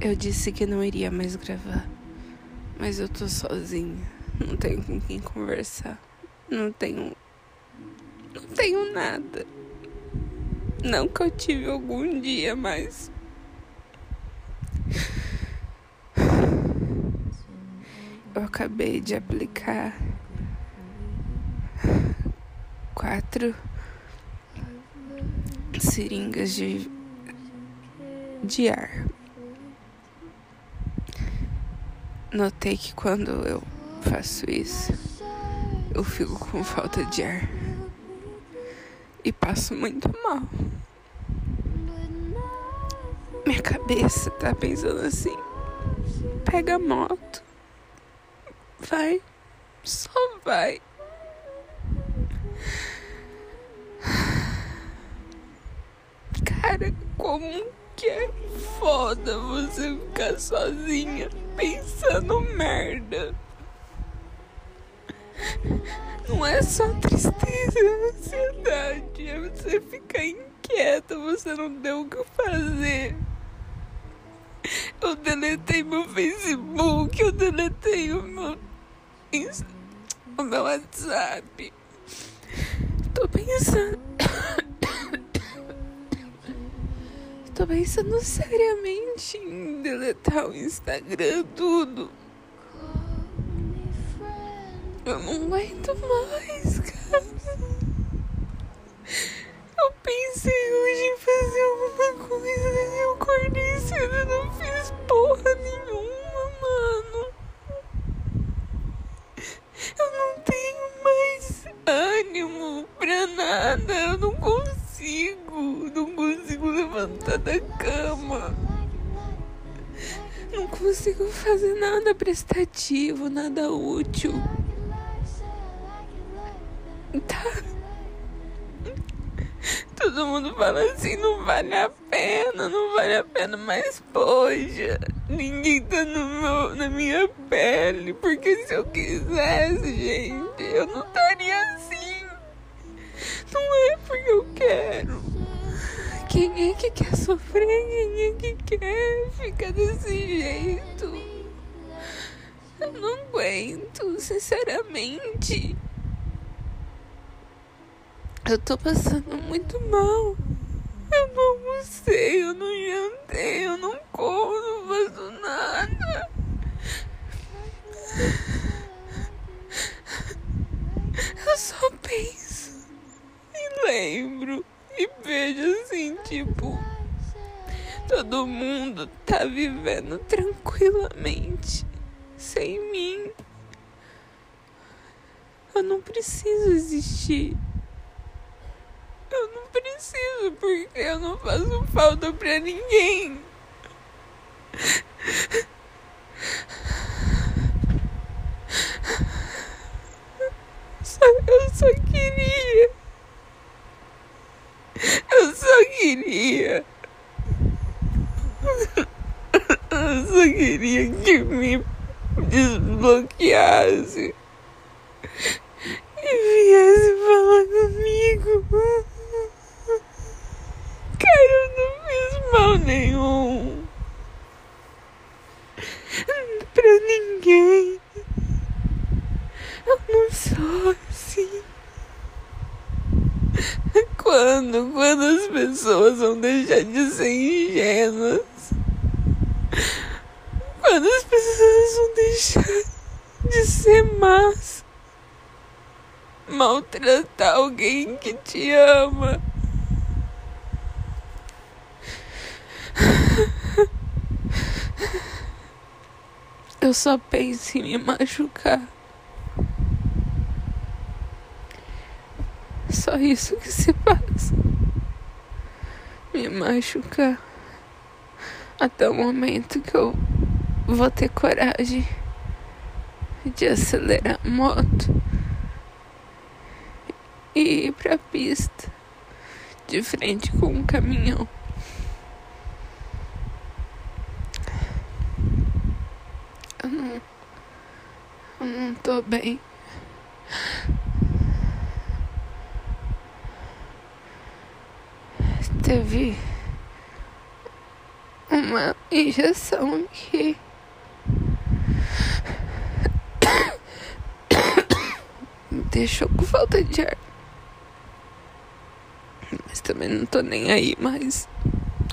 Eu disse que não iria mais gravar, mas eu tô sozinha. Não tenho com quem conversar. Não tenho. Não tenho nada. Não que eu tive algum dia, mas. Eu acabei de aplicar quatro seringas de, de ar. Notei que quando eu faço isso, eu fico com falta de ar e passo muito mal. Minha cabeça tá pensando assim: pega a moto, vai, só vai. Cara, como que é foda você ficar sozinha pensando merda. Não é só tristeza, é ansiedade, é você ficar inquieta, você não tem o que fazer. Eu deletei meu Facebook, eu deletei o meu, o meu WhatsApp. Tô pensando. Tô pensando seriamente em deletar o Instagram, tudo. Eu não aguento mais, Não consigo fazer nada prestativo, nada útil. Tá. Todo mundo fala assim, não vale a pena, não vale a pena, mas poxa, ninguém tá no meu, na minha pele, porque se eu quisesse, gente, eu não estaria quer sofrer? É que quer ficar desse jeito? Eu não aguento, sinceramente. Eu tô passando muito mal. Eu não almocei, eu não jantei, eu não como, não faço nada. Eu só penso e lembro e vejo assim, tipo, todo mundo tá vivendo tranquilamente sem mim. Eu não preciso existir. Eu não preciso, porque eu não faço falta pra ninguém. Só, eu só queria. Eu só queria. Eu só queria que me desbloqueasse e viesse falar comigo. Cara, eu não fiz mal nenhum. Pra ninguém. Eu não sou assim. Quando, quando as pessoas vão deixar de ser ingênuas? Quando as pessoas vão deixar de ser más? Maltratar alguém que te ama? Eu só penso em me machucar. Isso que se passa. Me machucar. Até o momento que eu vou ter coragem de acelerar a moto e ir pra pista de frente com um caminhão. Eu não. Eu não tô bem. Teve uma injeção aqui. Me deixou com falta de ar. Mas também não tô nem aí mais.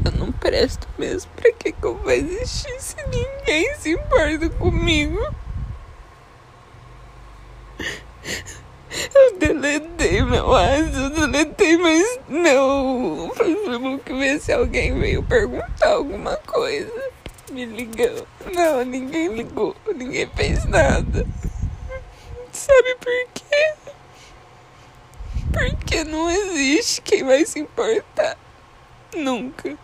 Eu não presto mesmo. Pra que, que eu vou existir se ninguém se importa comigo? Eu deletei meu WhatsApp, eu deletei mais meu Facebook, ver se alguém veio perguntar alguma coisa. Me ligou. Não, ninguém ligou, ninguém fez nada. Sabe por quê? Porque não existe quem vai se importar. Nunca.